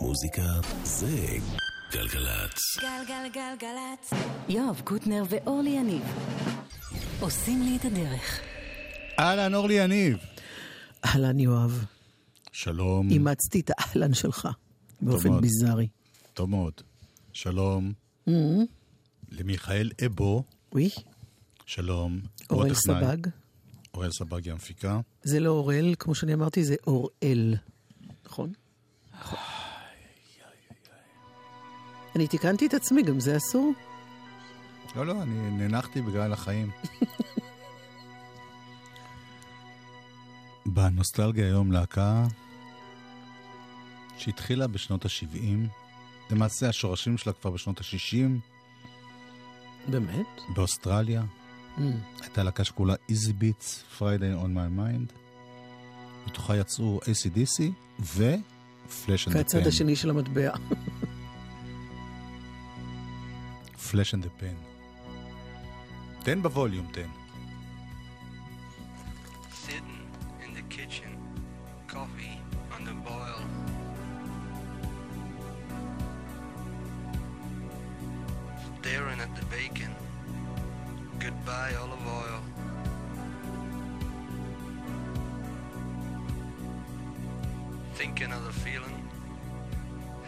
מוזיקה זה גלגלצ. גלגלגלגלצ. יואב קוטנר ואורלי יניב עושים לי את הדרך. אהלן, אורלי יניב. אהלן יואב, שלום. אימצתי את האהלן שלך באופן. ביזארי. טוב מאוד. שלום. Mm-hmm. למיכאל אבו, וואי, שלום. אורל. סבג. אורל סבג היא המפיקה. זה לא אורל, כמו שאני אמרתי, זה אוראל. נכון? נכון. אני תיקנתי את עצמי, גם זה אסור? לא, לא, אני נאנחתי בגלל החיים. בנוסטלגיה היום להקה שהתחילה בשנות ה-70, למעשה השורשים שלה כבר בשנות ה-60, באמת? באוסטרליה. Mm. הייתה להקה שכולה Easy Beats, Friday on My Mind. מתוכה יצאו ACDC ו-Flash and the והצד Pen. השני של המטבע. Flash and the Pen. תן בווליום, תן. Sitting in the kitchen, coffee on the boil. Staring at the bacon. Goodbye, olive oil. Think another feeling.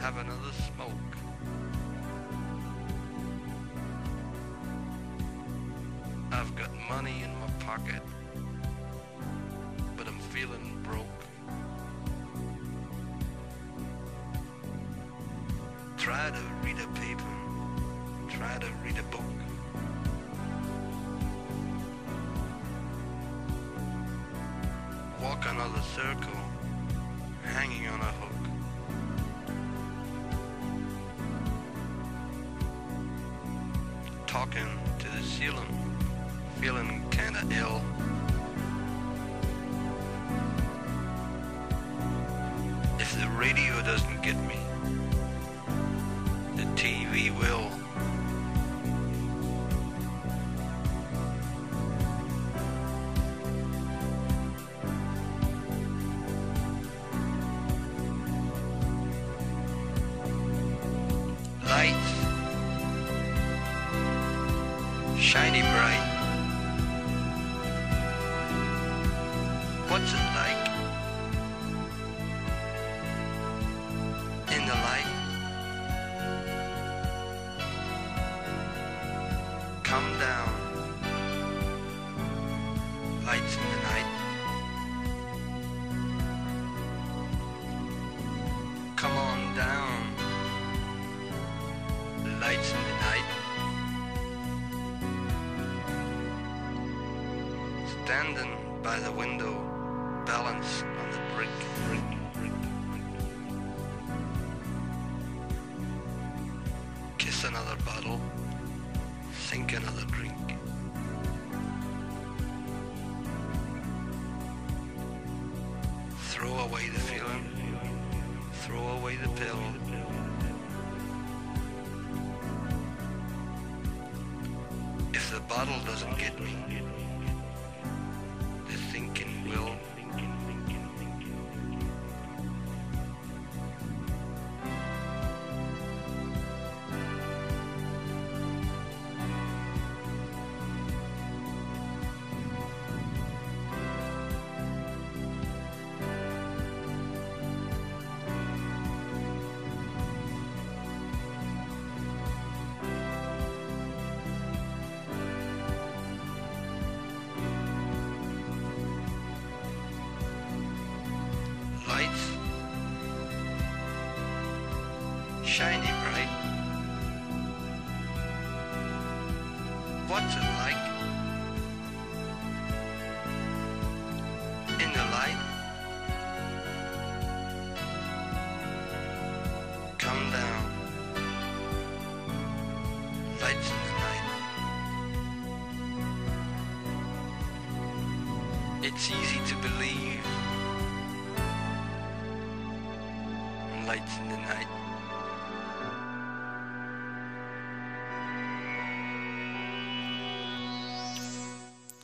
Have another smoke. Pocket but I'm feeling broke. Try to read a paper, try to read a book. Walk another circle, hanging on a hook. Talking to the ceiling, feeling If the radio doesn't get me,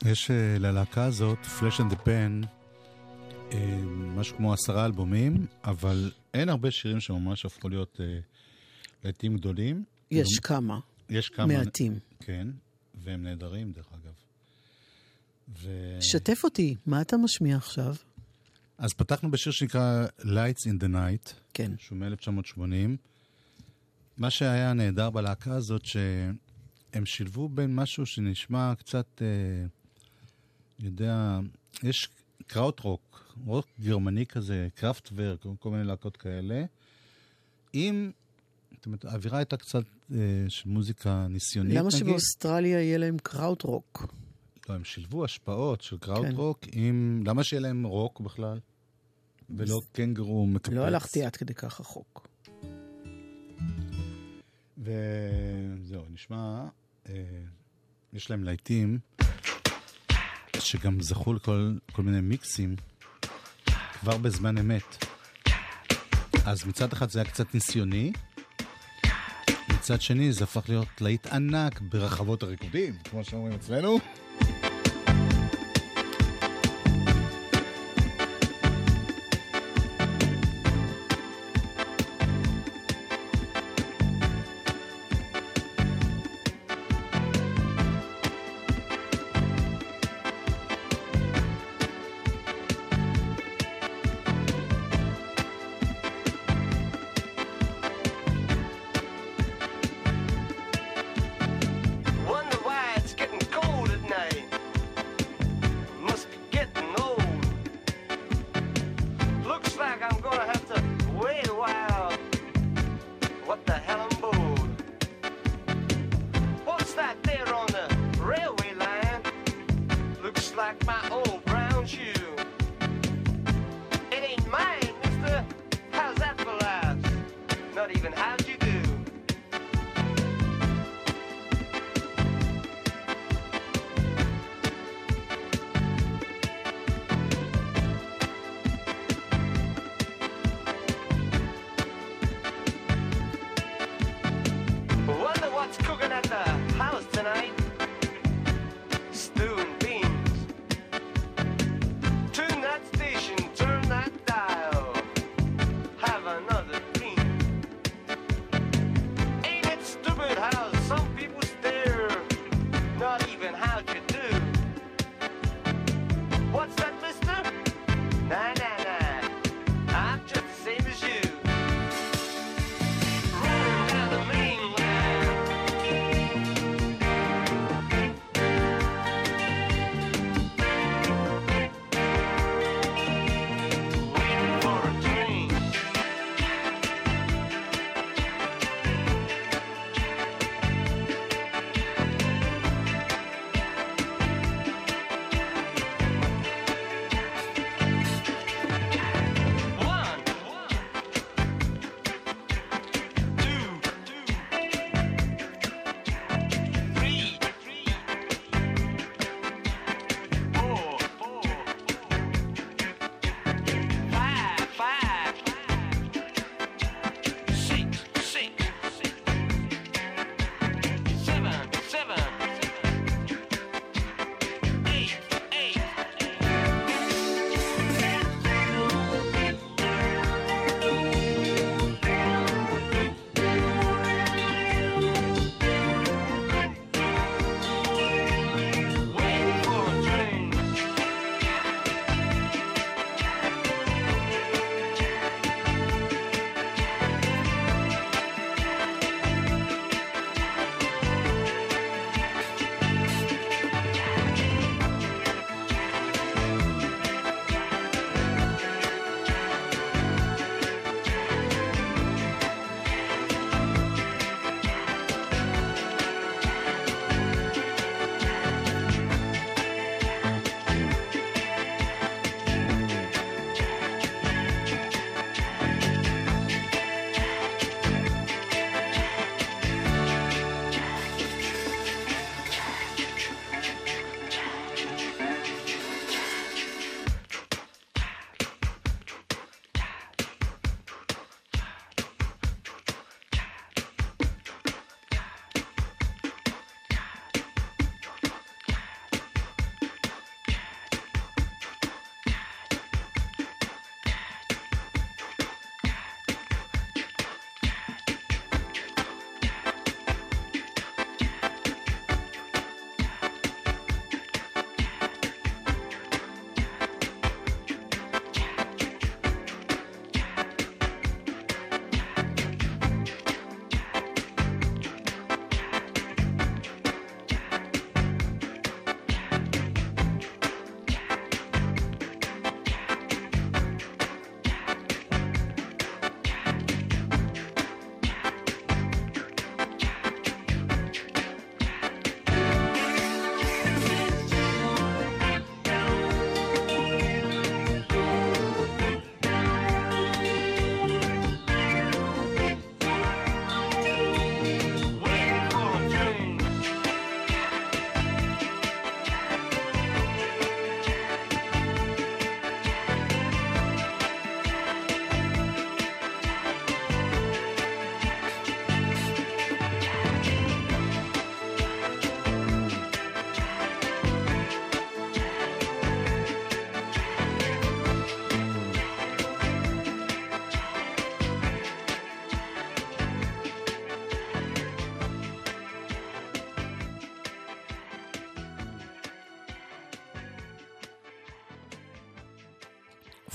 יש אה, ללהקה הזאת, Flash and the Pen, אה, משהו כמו עשרה אלבומים, אבל אין הרבה שירים שממש הפכו להיות אה, להיטים גדולים. יש כמה, יש כמה... מעטים. כן, והם נהדרים, דרך אגב. ו... שתף אותי, מה אתה משמיע עכשיו? אז פתחנו בשיר שנקרא Lights in the Night, כן. שהוא מ-1980. מה שהיה נהדר בלהקה הזאת, שהם שילבו בין משהו שנשמע קצת, אה, יודע, יש kraut rock, גרמני כזה, קראפטוורק, כל מיני להקות כאלה, עם, זאת אומרת, האווירה הייתה קצת אה, של מוזיקה ניסיונית, למה נגיד. שבאוסטרליה יהיה להם kraut rock? לא, הם שילבו השפעות של kraut כן. עם... למה שיהיה להם רוק בכלל? ולא קנגרו מקפץ. לא הלכתי עד כדי כך רחוק. וזהו, נשמע, אה, יש להם להיטים שגם זכו לכל כל מיני מיקסים כבר בזמן אמת. אז מצד אחד זה היה קצת ניסיוני, מצד שני זה הפך להיות להיט ענק ברחבות הריקודים, כמו שאומרים אצלנו.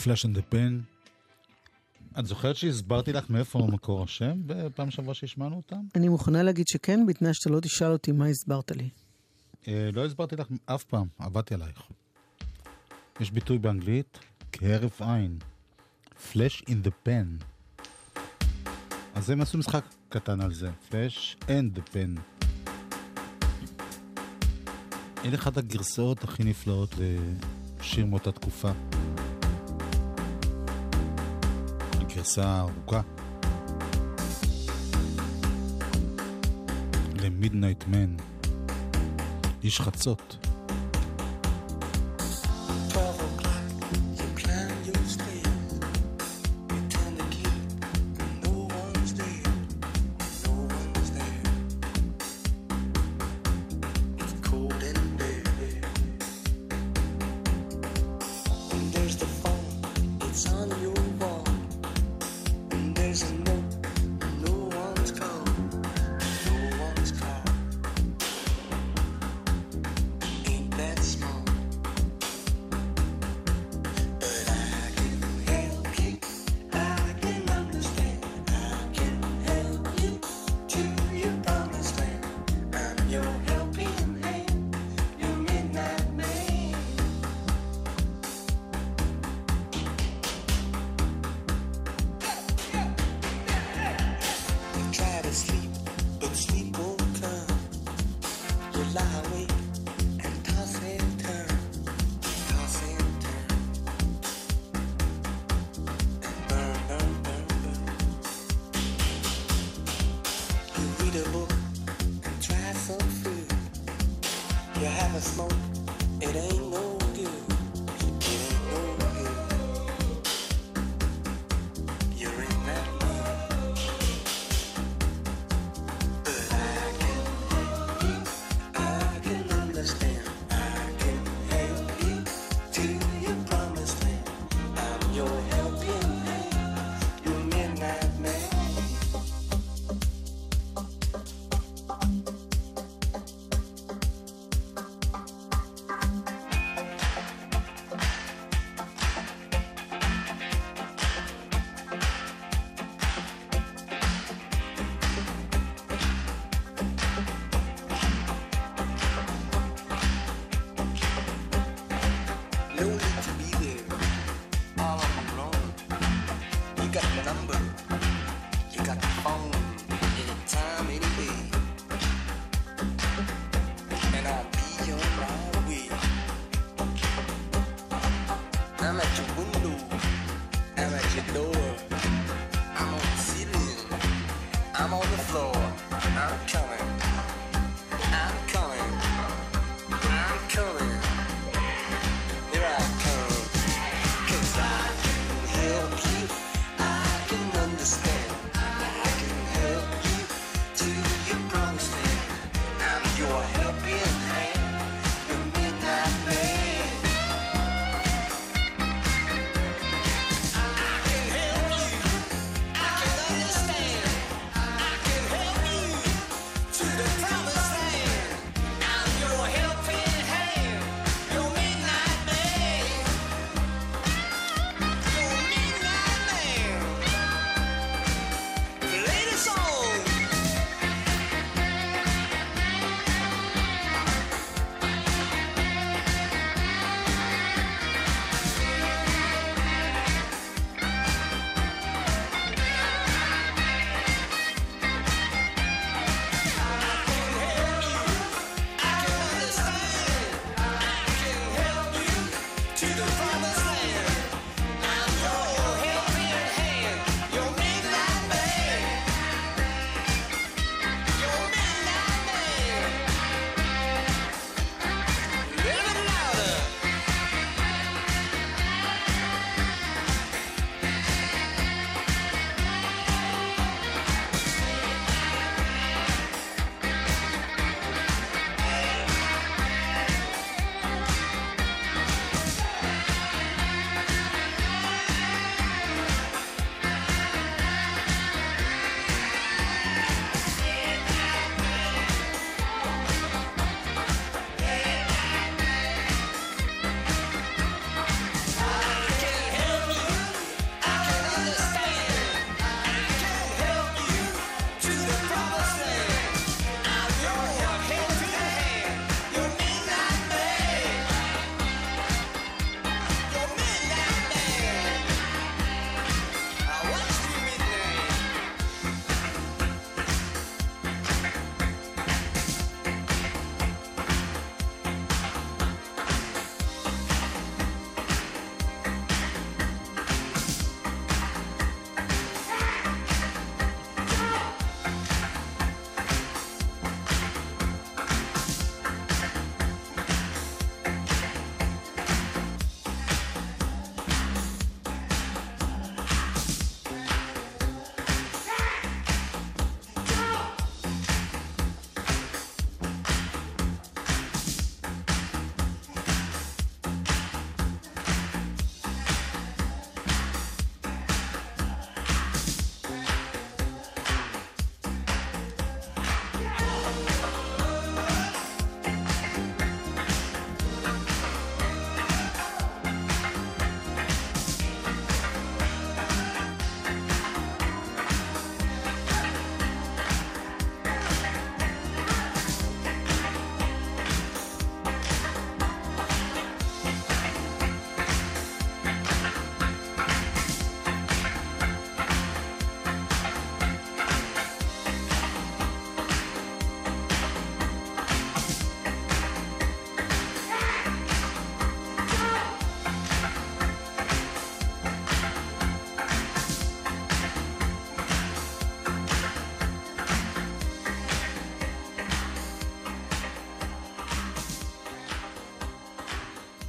Flash and the Pan. את זוכרת שהסברתי לך מאיפה מקור השם בפעם שעברה שהשמענו אותם? אני מוכנה להגיד שכן, בתנאי שאתה לא תשאל אותי מה הסברת לי. אה, לא הסברתי לך אף פעם, עבדתי עלייך. יש ביטוי באנגלית, כהרף עין. flash in the pan. אז הם עשו משחק קטן על זה, Flash and the Pan. אין אחת הגרסאות הכי נפלאות לשיר מאותה תקופה. גרסה ארוכה. למידנייט מן, איש חצות.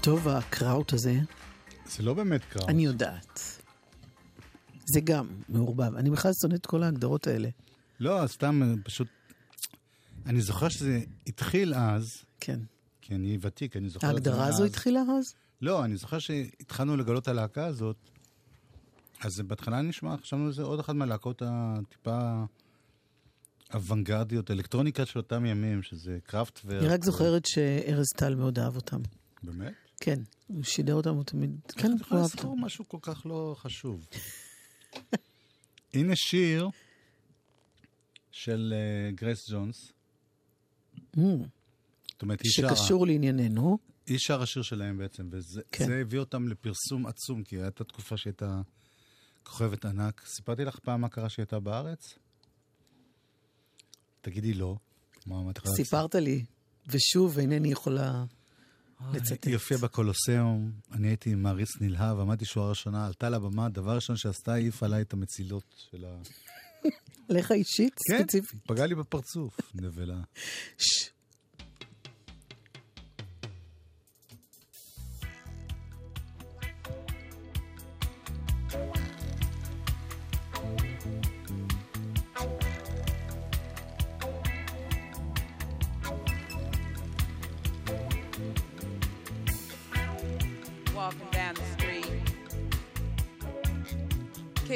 טוב הקראוט הזה, זה לא באמת קראוט. אני יודעת. זה גם מעורבב. אני בכלל שונא את כל ההגדרות האלה. לא, סתם, אה, פשוט... אני זוכר שזה התחיל אז, כן. כי אני ותיק, אני זוכר ההגדרה הזו. התחילה אז? לא, אני זוכר שהתחלנו לגלות הלהקה הזאת, אז בהתחלה נשמע, חשבנו שזה עוד אחת מהלהקות הטיפה אוונגרדיות, אלקטרוניקה של אותם ימים, שזה קראפטוורק. אני רק זוכרת שארז טל מאוד אהב אותם. באמת? כן, הוא שידר אותם, הוא תמיד... כן, הוא יכולה אהב אותם. לזכור משהו כל כך לא חשוב? הנה שיר של אה, גרייס ג'ונס. Mm, זאת אומרת, היא שרה. שקשור לענייננו. היא שרה שיר שלהם בעצם, וזה כן. הביא אותם לפרסום עצום, כי הייתה תקופה שהייתה כוכבת ענק. סיפרתי לך פעם מה קרה שהיא הייתה בארץ? תגידי לא. מה, מה סיפרת לי, ושוב אינני יכולה? לצטט. היא הופיעה בקולוסיאום, אני הייתי מעריץ נלהב, עמדתי שורה ראשונה, עלתה לבמה, דבר ראשון שעשתה, העיפה עליי את המצילות של ה... לך אישית? כן, ספציפית. פגעה לי בפרצוף, נבלה. ש-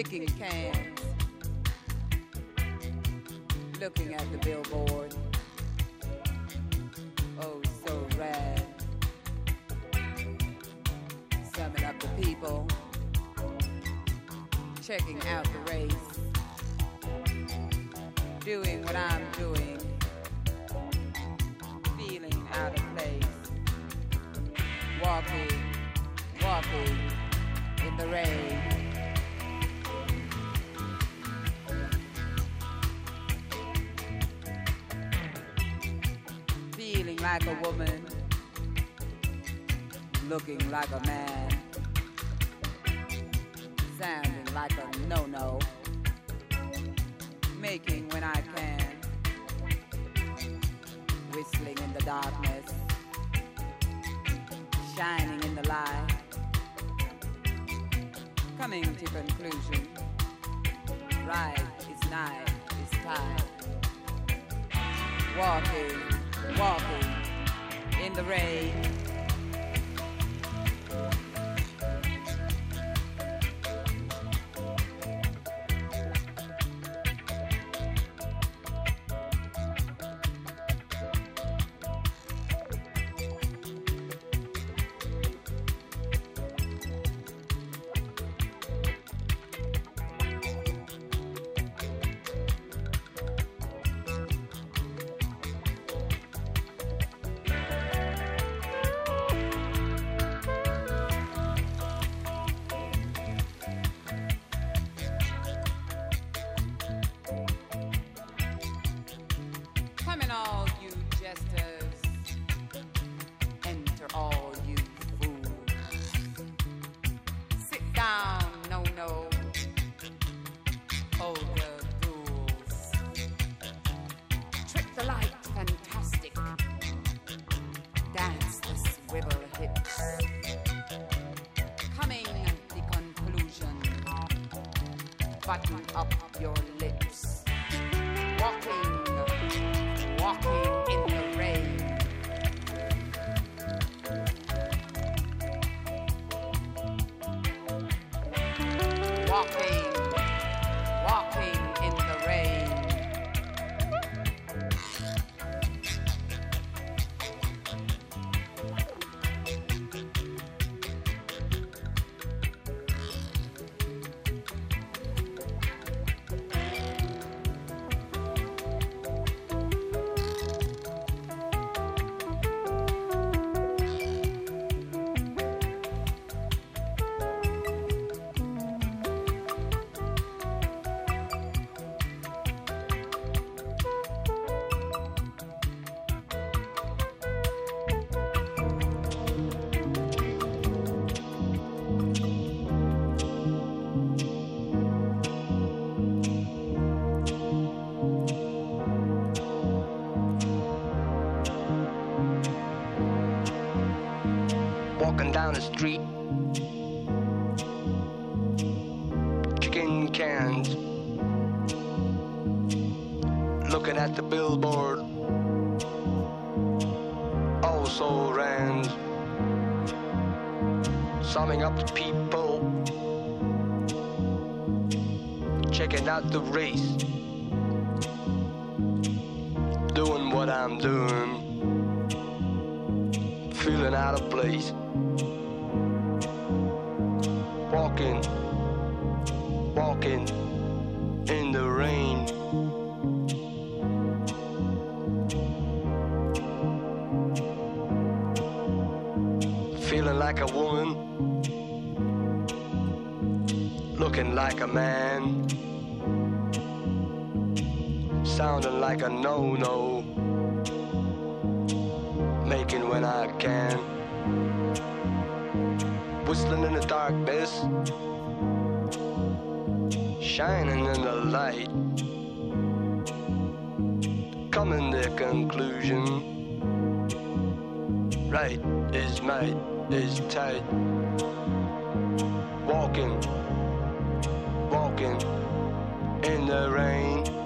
kicking cans, looking at the billboard. Oh, so rad. Summing up the people, checking out the race, doing what I'm doing, feeling out of place walking, walking in the rain. Like a woman, looking like a man, sounding like a no-no, making when I can, whistling in the darkness. Shining in the light, coming to conclusion. Right is night is time. Walking, walking in the rain. Button up your lips. Walking, walking Feeling like a woman, looking like a man, sounding like a no-no, making when I can, whistling in the darkness, shining in the light, coming to conclusion. Right is might is tight. Walking, walking in the rain.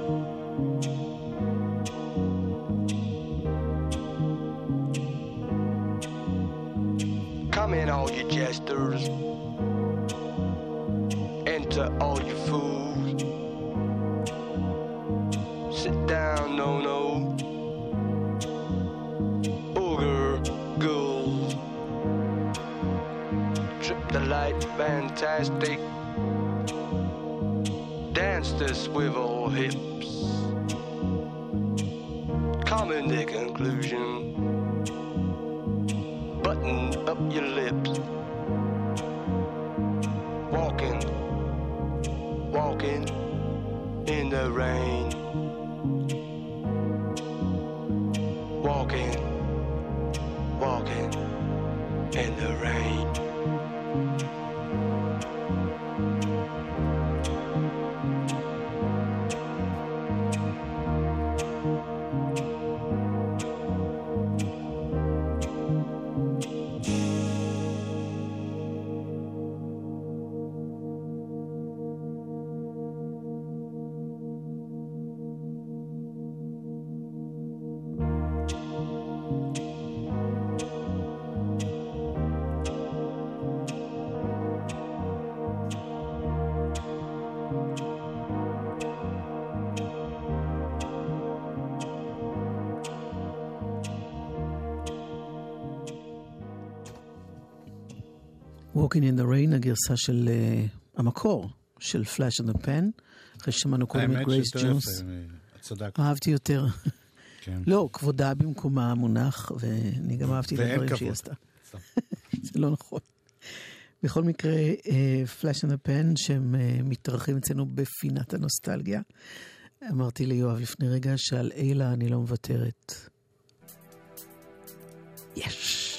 Walking in the Rain, הגרסה של אה, המקור של Flash and the Pan, אחרי ששמענו קודם את גרייס ג'ונס. צדקת. אהבתי יותר. כן. לא, כבודה במקומה מונח, ואני גם אהבתי את הדברים. שהיא עשתה. זה לא נכון. בכל מקרה, Flash and ה Pan, שהם אה, מתארחים אצלנו בפינת הנוסטלגיה. אמרתי ליואב לפני רגע שעל אילה אני לא מוותרת. יש,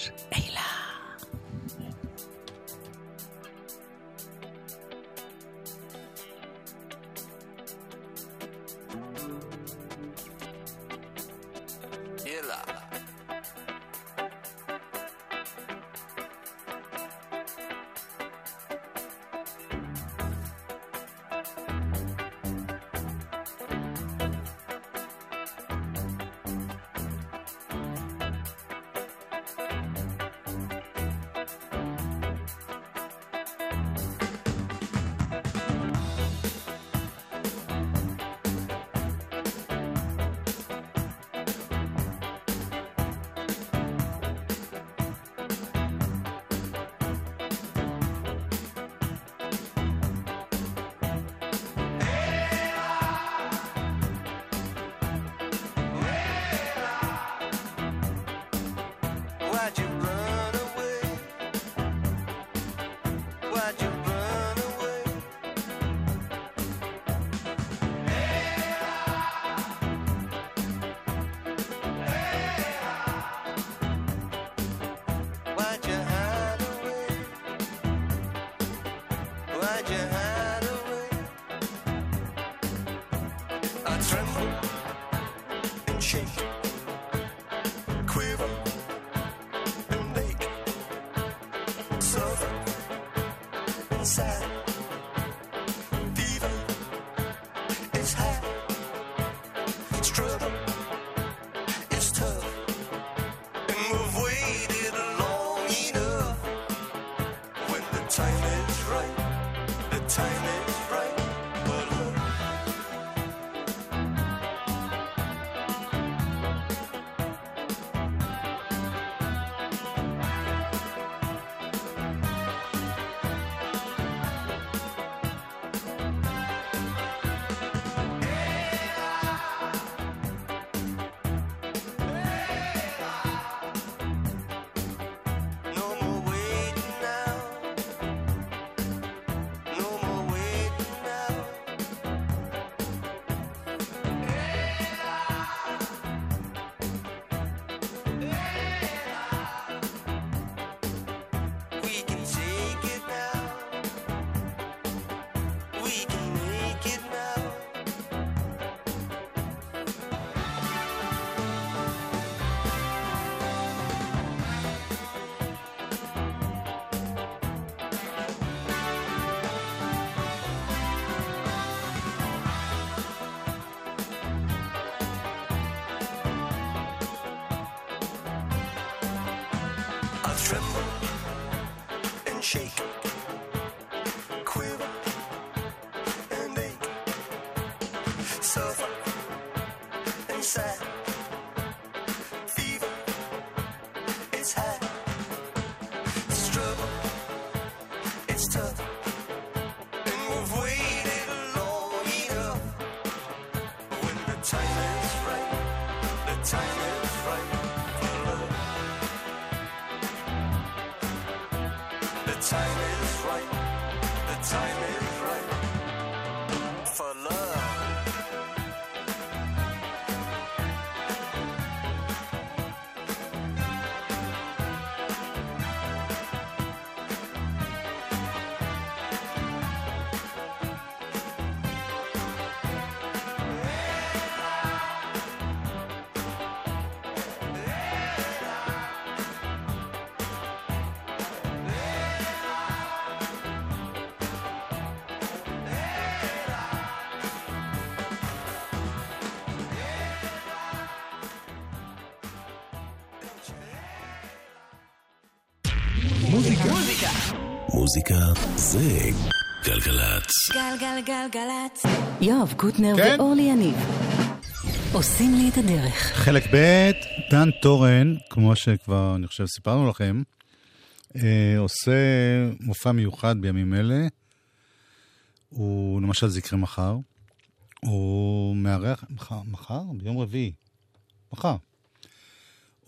מוזיקה זה גלגלצ. גלגלגלגלצ. יואב קוטנר כן? ואורלי יניב עושים לי את הדרך. חלק ב', דן טורן, כמו שכבר, אני חושב, סיפרנו לכם, אה, עושה מופע מיוחד בימים אלה. הוא, למשל, זה יקרה מחר. הוא מארח, מחר, מחר? ביום רביעי. מחר.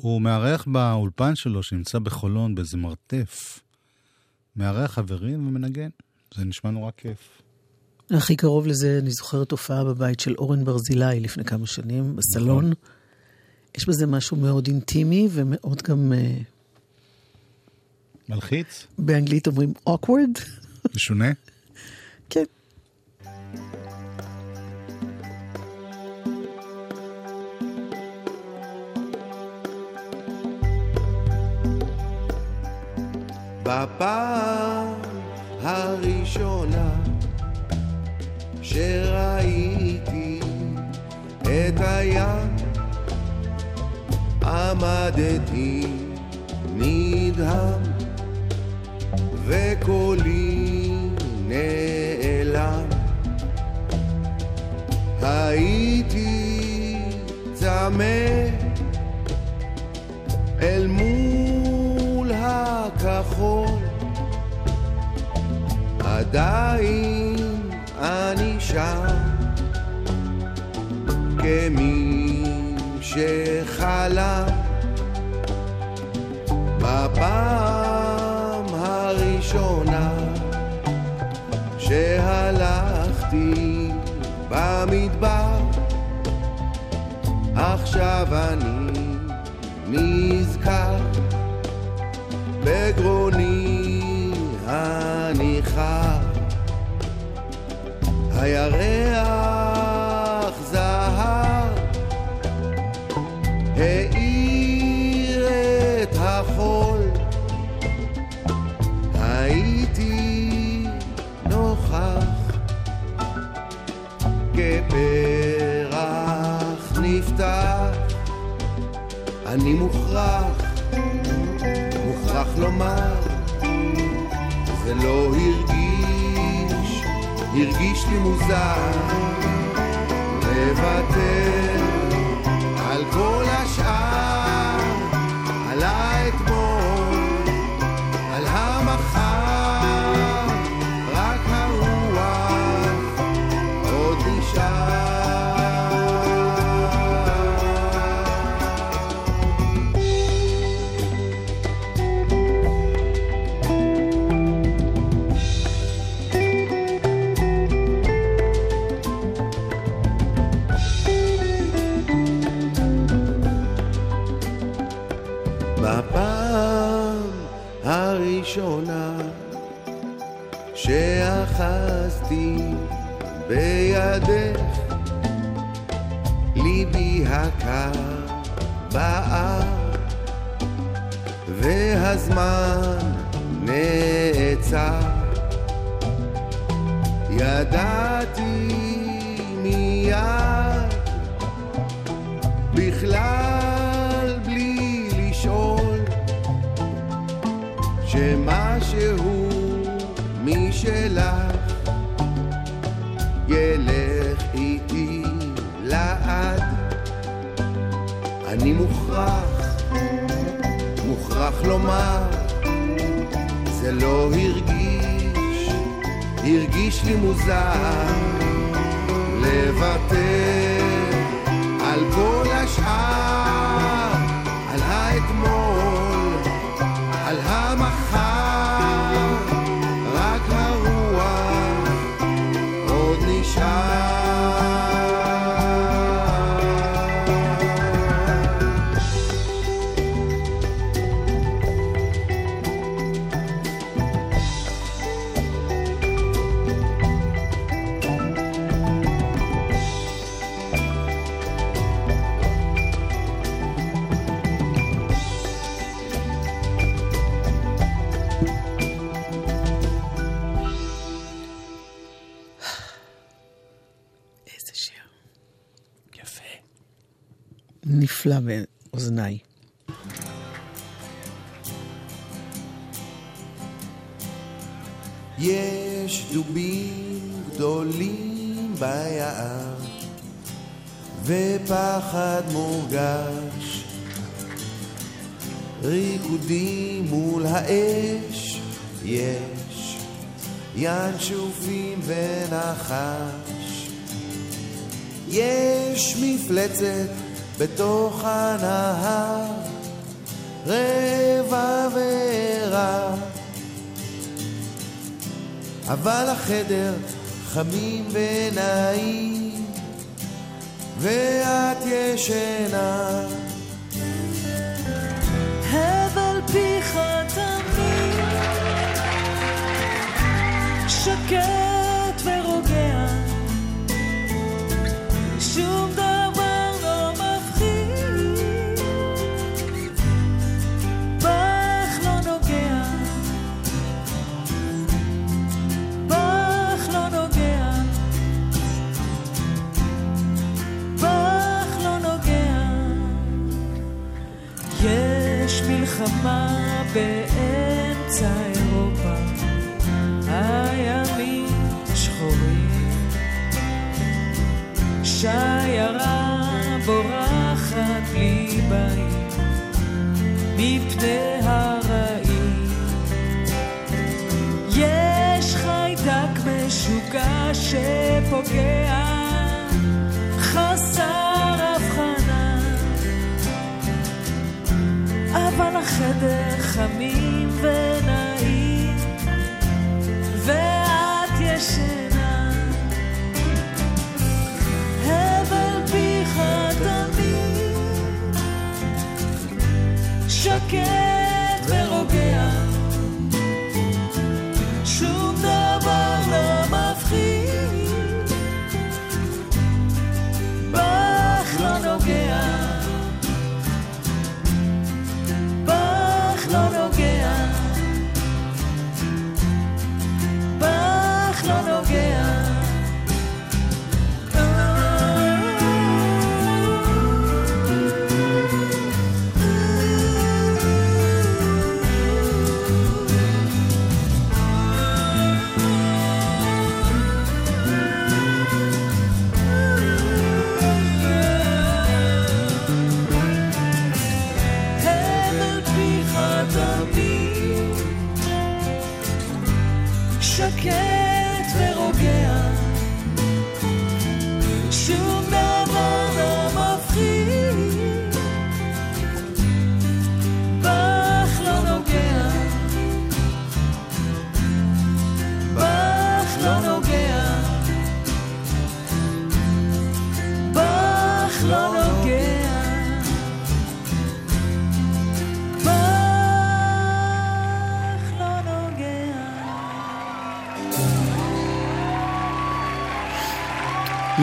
הוא מארח באולפן שלו, שנמצא בחולון, באיזה מרתף. מארח חברים ומנגן. זה נשמע נורא כיף. הכי קרוב לזה, אני זוכרת הופעה בבית של אורן ברזילי לפני כמה שנים, בסלון. יש בזה משהו מאוד אינטימי ומאוד גם, אה, מלחיץ? באנגלית אומרים awkward. משונה? כן. בפעם הראשונה שראיתי את הים עמדתי נדהם וקולי נעלם. הייתי צמא הכחול עדיין אני שם כמי שחלם. בפעם הראשונה שהלכתי במדבר עכשיו אני נזכר בגרוני הניחר הירח הרגיש, לי מוזר לוותר על כל השאר, as mãos. זה לא הרגיש, הרגיש לי מוזר לוותר על כל השאר, נפלא באוזניי. יש דובים גדולים ביער, ופחד מורגש. ריקודים מול האש, יש ינשופים ונחש. יש מפלצת בתוך הנהר, רבע ורע. אבל החדר חמים ונעים, ואת ישנה. הבל פיך תמיד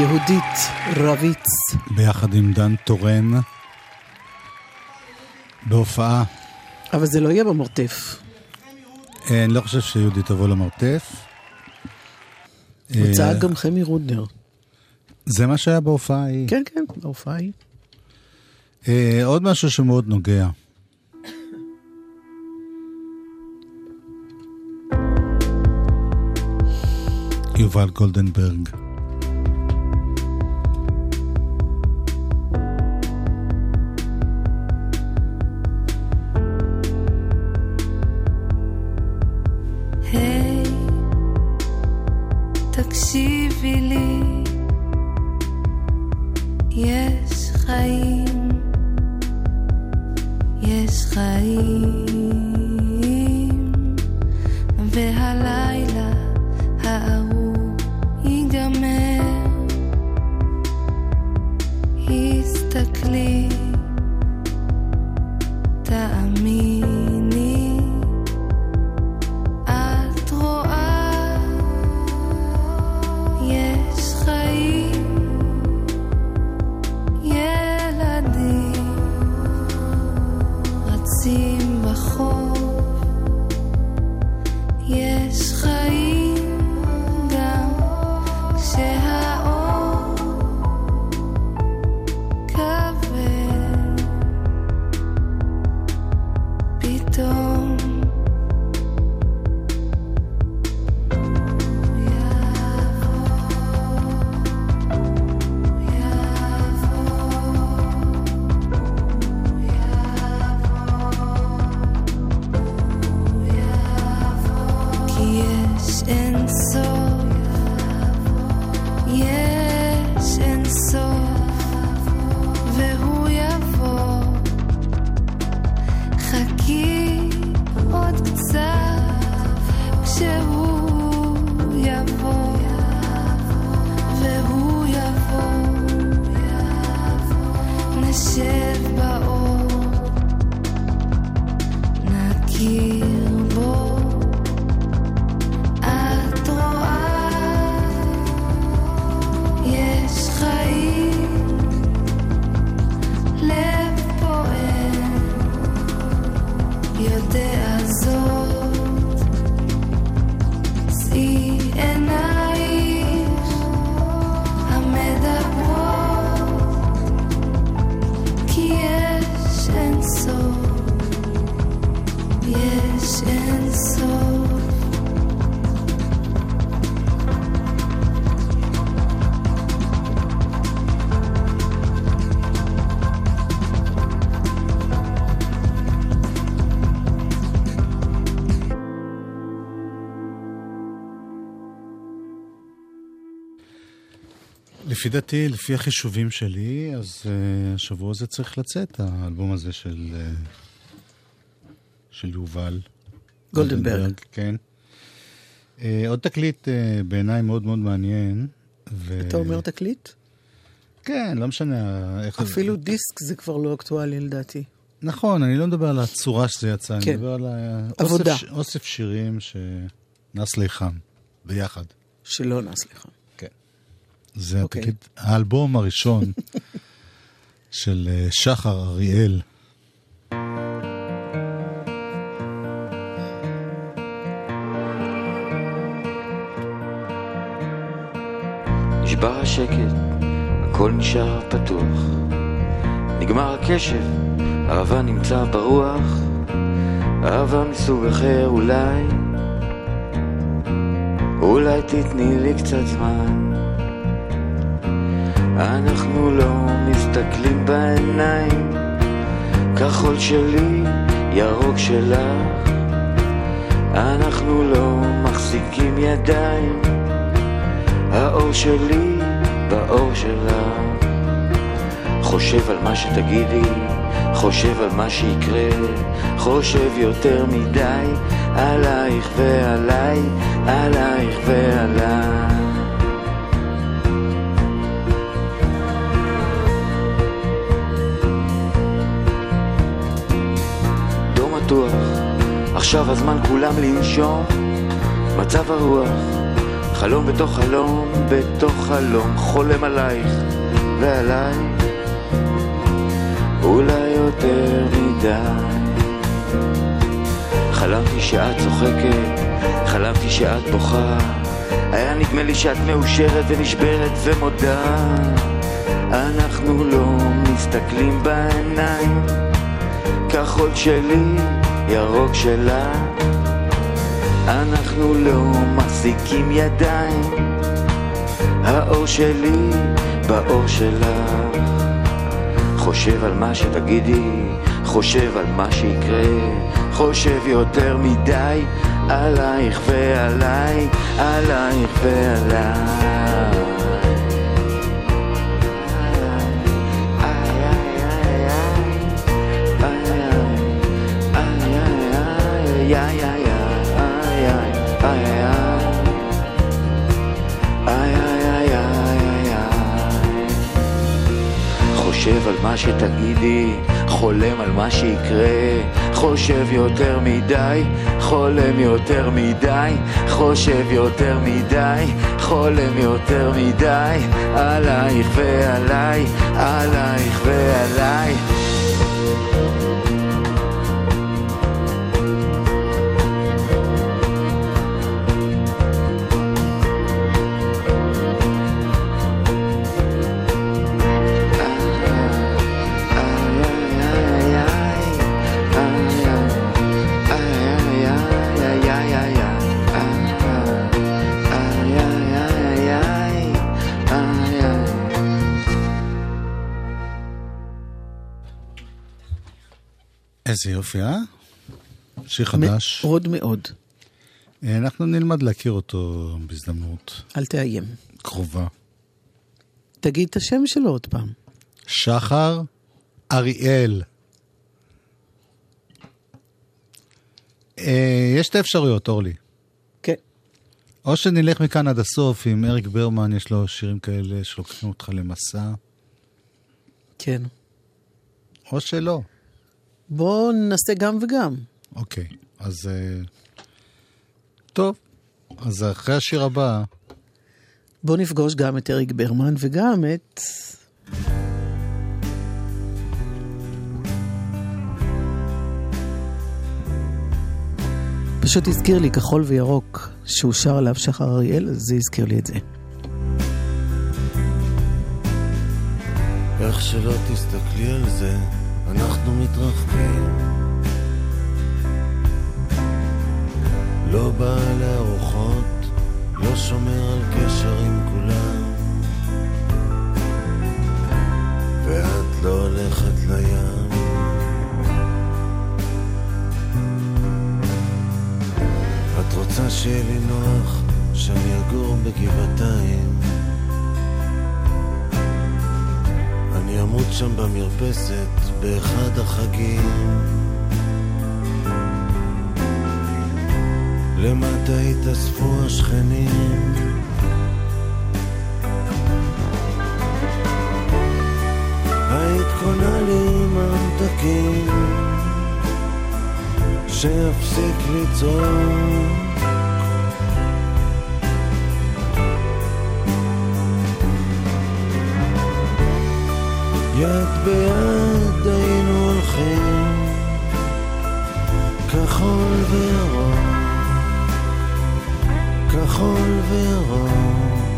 יהודית רביץ. ביחד עם דן טורן, בהופעה. אבל זה לא יהיה במרתף. אה, אני לא חושב שיהודי תבוא למרתף. הוצאה אה, גם חמי רודנר. זה מה שהיה בהופעה ההיא. כן, כן, בהופעה היא. אה, עוד משהו שמאוד נוגע. יובל גולדנברג. יש חיים, יש חיים. לפי דעתי, לפי החישובים שלי, אז uh, השבוע הזה צריך לצאת, האלבום הזה של, uh, של יובל. גולדנברג. כן. Uh, עוד תקליט uh, בעיניי מאוד מאוד מעניין. ו... אתה אומר תקליט? כן, לא משנה איך... אפילו דיסק זה כבר לא אקטואלי לדעתי. נכון, אני לא מדבר על הצורה שזה יצא, אני כן. מדבר על עבודה. האוסף, אוסף שירים שנס ליחם, ביחד. שלא נס לך. זה אוקיי. התקליט, האלבום הראשון של אה, שחר אריאל. נשבר השקט, הכל נשאר פתוח. נגמר הקשב, אהבה נמצא ברוח. אהבה מסוג אחר אולי, אולי תתני לי קצת זמן. אנחנו לא מסתכלים בעיניים, כחול שלי, ירוק שלך. אנחנו לא מחזיקים ידיים. האור שלי באור שלך חושב על מה שתגידי, חושב על מה שיקרה חושב יותר מדי עלייך ועליי, עלייך ועליי עכשיו הזמן כולם לנשום מצב הרוח חלום בתוך חלום, בתוך חלום, חולם עלייך ועליי, אולי יותר מדי. חלמתי שאת צוחקת, חלמתי שאת בוכה, היה נדמה לי שאת מאושרת ונשברת ומודה. אנחנו לא מסתכלים בעיניים, כחול שלי, ירוק שלה. אנחנו לא מחזיקים ידיים, האור שלי באור שלך. חושב על מה שתגידי, חושב על מה שיקרה, חושב יותר מדי עלייך ועליי, עלייך ועליי. על מה שתגידי, חולם על מה שיקרה, חושב יותר מדי, חולם יותר מדי, חושב יותר מדי, חולם יותר מדי, עלייך ועליי, עלייך ועליי. איזה יופי, אה? שיר חדש. מאוד מאוד. אה, אנחנו נלמד להכיר אותו בהזדמנות אל תאיים. קרובה. תגיד את השם שלו עוד פעם. שחר אריאל. אה, יש שתי אפשרויות, אורלי. כן. או שנלך מכאן עד הסוף, עם אריק ברמן, יש לו שירים כאלה שלוקחים אותך למסע, כן. או שלא. בואו ננסה גם וגם. אוקיי, אז... אה, טוב, אז אחרי השיר הבא, בואו נפגוש גם את אריק ברמן וגם את... פשוט הזכיר לי כחול וירוק שהוא שר עליו שחר אריאל, אז זה הזכיר לי את זה. איך שלא תסתכלי על זה, אנחנו מתרחקים. לא בא לארוחות, לא שומר על קשר עם כולם. ואת לא הולכת לים. את רוצה שיהיה לי נוח, שאני אגור בגבעתיים. שם במרפסת באחד החגים. למטה התאספו השכנים. היית קונה לי ממתקים שיפסיק לצעוק יד ביד היינו הולכים כחול וירוק כחול וירוק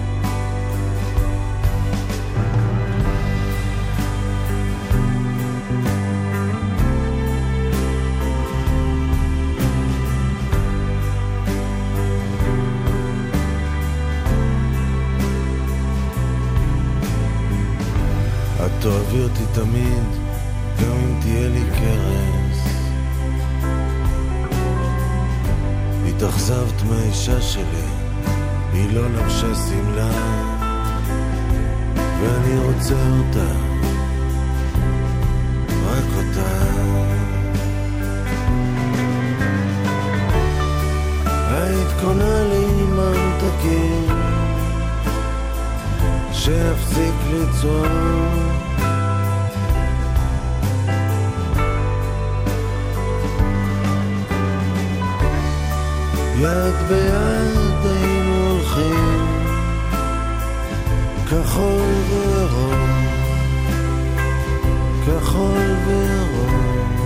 תאהבי אותי תמיד, גם אם תהיה לי כרס. התאכזבת מהאישה שלי, היא לא לבשה שמלה, ואני רוצה אותה, רק אותה. היית קונה לי ממתקים, שיפסיק לצעוק. יד ביד היינו הולכים כחול וירוק, כחול וירוק.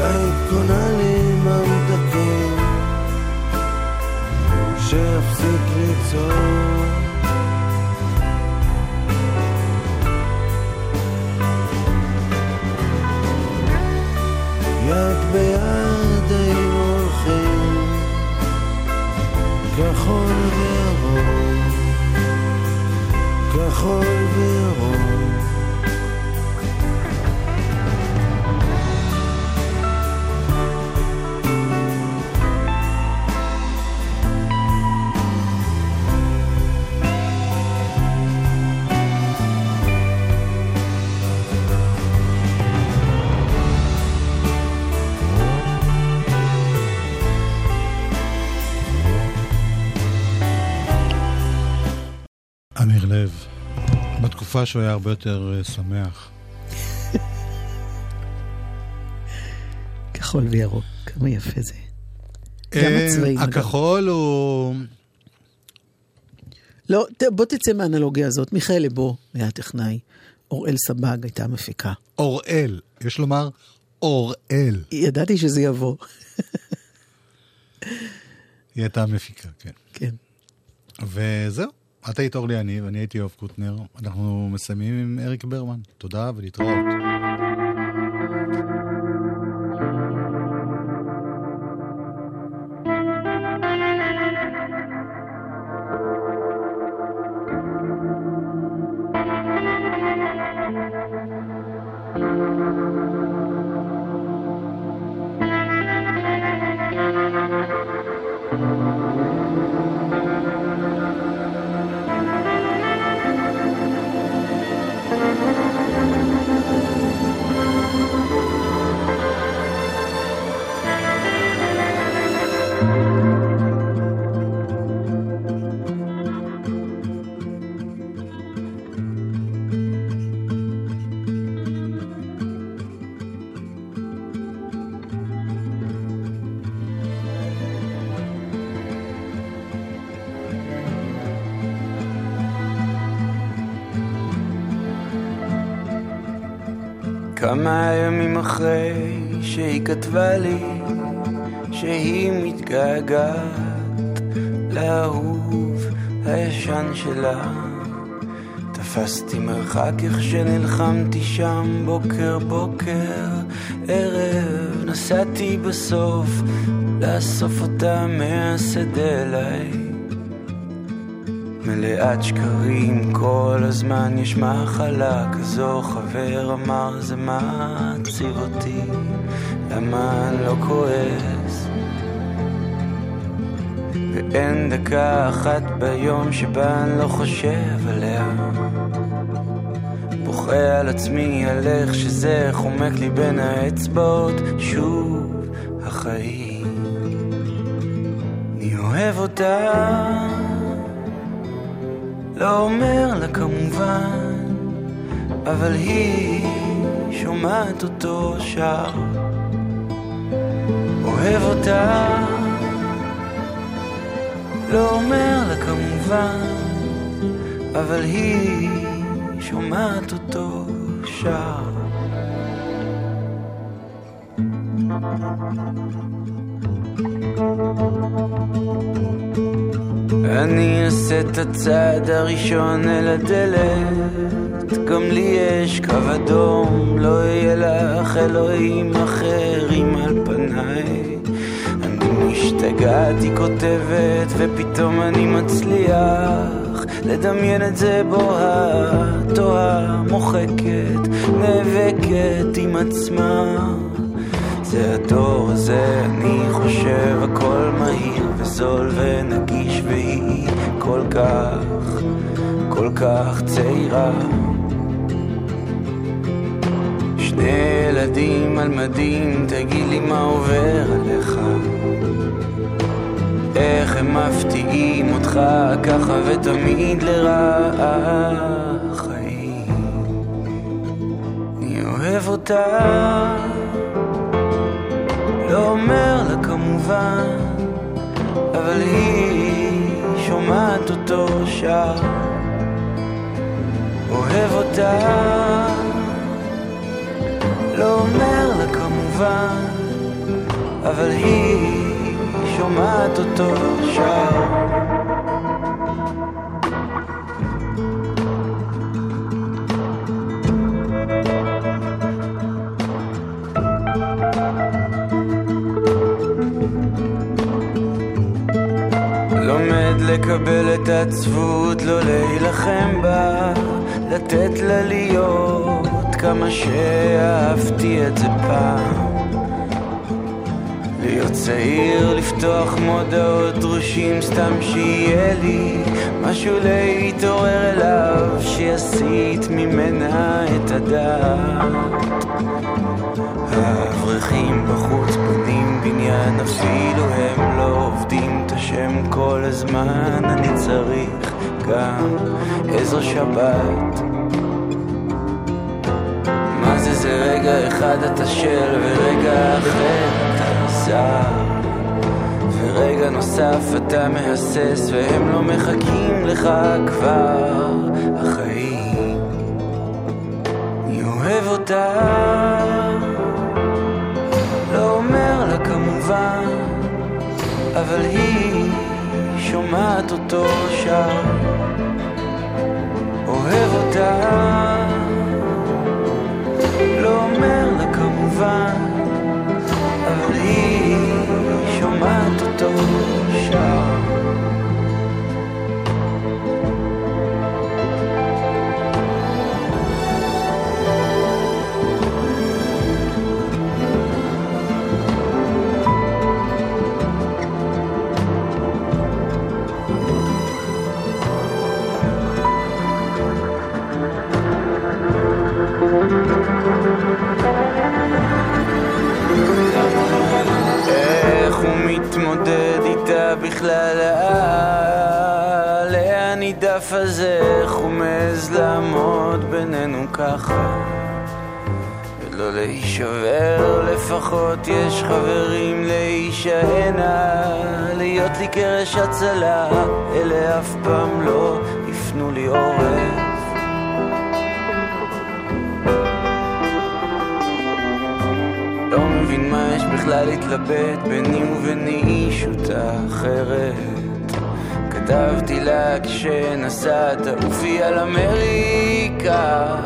היית קונה לי ממתקים שיפסיק לצעוק יד ביד היינו הולכים כחול וירוק, כחול וירוק. בתקופה שהוא היה הרבה יותר אה, שמח. כחול וירוק, כמה יפה זה. גם אה, הצבעים. הכחול הוא... לא, בוא תצא מהאנלוגיה הזאת. מיכאל לבו היה טכנאי, אוראל סבג הייתה מפיקה. אוראל, יש לומר אוראל. ידעתי שזה יבוא. היא הייתה המפיקה, כן. כן. וזהו, את היית אורלי אני הייתי יואב קוטנר. אנחנו מסיימים עם אריק ברמן. תודה ולהתראות. כמה ימים אחרי שהיא כתבה לי שהיא מתגעגעת לאהוב הישן שלה. תפסתי מרחק איך שנלחמתי שם בוקר בוקר ערב נסעתי בסוף לאסוף אותה מהשדה אליי מלאת שקרים כל הזמן יש מחלה כזו חבר אמר זה מעציב אותי למה אני לא כועס ואין דקה אחת ביום שבה אני לא חושב עליה. בוכה על עצמי על איך שזה חומק לי בין האצבעות, שוב החיים. אני אוהב אותה, לא אומר לה כמובן, אבל היא שומעת אותו שר. אוהב אותה, לא אומר לה כמובן, אבל היא שומעת אותו שר. אני אעשה את הצעד הראשון אל הדלת. גם לי יש קו אדום, לא יהיה לך אלוהים אחרים על פניי. אני משתגעת, היא כותבת, ופתאום אני מצליח לדמיין את זה בוהה, תוהה, מוחקת, נאבקת עם עצמה. זה הדור הזה, אני חושב הכל מהיר וזול ונגיש והיא כל כך, כל כך צעירה. שני ילדים על מדים, תגיד לי מה עובר עליך. איך הם מפתיעים אותך ככה ותמיד לרעה חיים אני אוהב אותה. לא אומר לה כמובן, אבל היא שומעת אותו שר. אוהב אותה, לא אומר לה כמובן, אבל היא שומעת אותו שר. העצבות, לא להילחם בה, לתת לה להיות כמה שאהבתי את זה פעם. להיות צעיר, לפתוח מודעות דרושים, סתם שיהיה לי משהו להתעורר אליו, שיסיט ממנה את הדעת. האברכים בחוץ בונים בניין, אפילו הם לא עובדים השם כל הזמן. אני צריך גם איזו שבת. מה זה זה רגע אחד אתה של ורגע אחר אתה זר ורגע נוסף אתה מהסס והם לא מחכים לך כבר החיים אני אוהב אותה לא אומר לה כמובן אבל היא שומעת אותו שר אוהב אותה הוא מתמודד איתה בכלל? לאן נידף הזה? איך הוא מעז לעמוד בינינו ככה? ולא להישבר, לפחות יש חברים להישענה להיות לי קרש הצלה, אלה אף פעם לא יפנו לי עורף בכלל להתלבט ביני וביני אישות אחרת. כתבתי לה כשנסעת תעופי על אמריקה